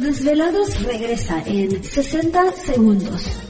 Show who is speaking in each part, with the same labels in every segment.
Speaker 1: Desvelados regresa en 60 segundos.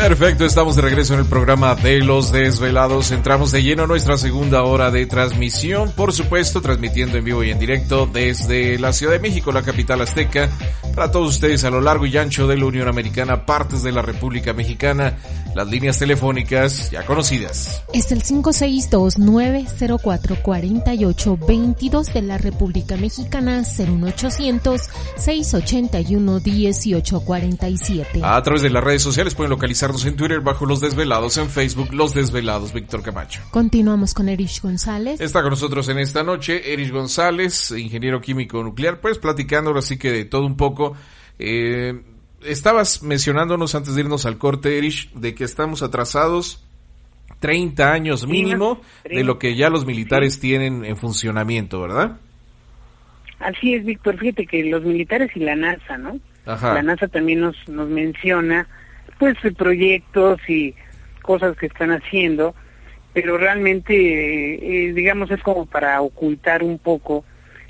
Speaker 2: Perfecto, estamos de regreso en el programa de Los Desvelados. Entramos de lleno a nuestra segunda hora de transmisión, por supuesto, transmitiendo en vivo y en directo desde la Ciudad de México, la capital azteca, para todos ustedes a lo largo y ancho de la Unión Americana, partes de la República Mexicana, las líneas telefónicas ya conocidas.
Speaker 3: Es el 562-904-4822 de la República Mexicana, 01800-681-1847.
Speaker 2: A través de las redes sociales pueden en Twitter bajo Los Desvelados, en Facebook Los Desvelados, Víctor Camacho.
Speaker 3: Continuamos con Erich González.
Speaker 2: Está con nosotros en esta noche Erich González, ingeniero químico nuclear, pues platicando ahora sí que de todo un poco. Eh, estabas mencionándonos antes de irnos al corte, Erich, de que estamos atrasados 30 años mínimo de lo que ya los militares tienen en funcionamiento, ¿verdad?
Speaker 4: Así es, Víctor. Fíjate que los militares y la NASA, ¿no? La NASA también nos, nos menciona, pues, proyectos y cosas que están haciendo, pero realmente, eh, digamos, es como para ocultar un poco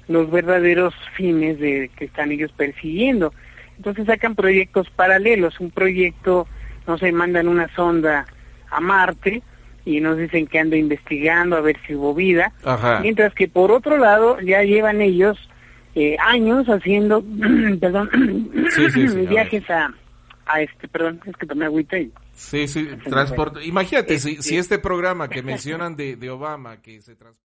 Speaker 4: los verdaderos fines de que están ellos persiguiendo. Entonces sacan proyectos paralelos, un proyecto, no sé, mandan una sonda a Marte y nos dicen que anda investigando a ver si hubo vida, mientras que por otro lado ya llevan ellos eh, años haciendo, perdón, viajes a, a este, perdón, es que tomé agüita y...
Speaker 2: Sí, sí, transporte. Imagínate, si, si este programa que mencionan de, de Obama, que se transporta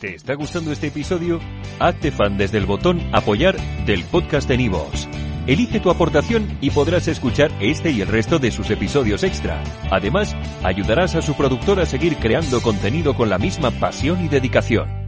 Speaker 5: ¿Te está gustando este episodio? Hazte fan desde el botón Apoyar del podcast de Nivos. Elige tu aportación y podrás escuchar este y el resto de sus episodios extra. Además, ayudarás a su productor a seguir creando contenido con la misma pasión y dedicación.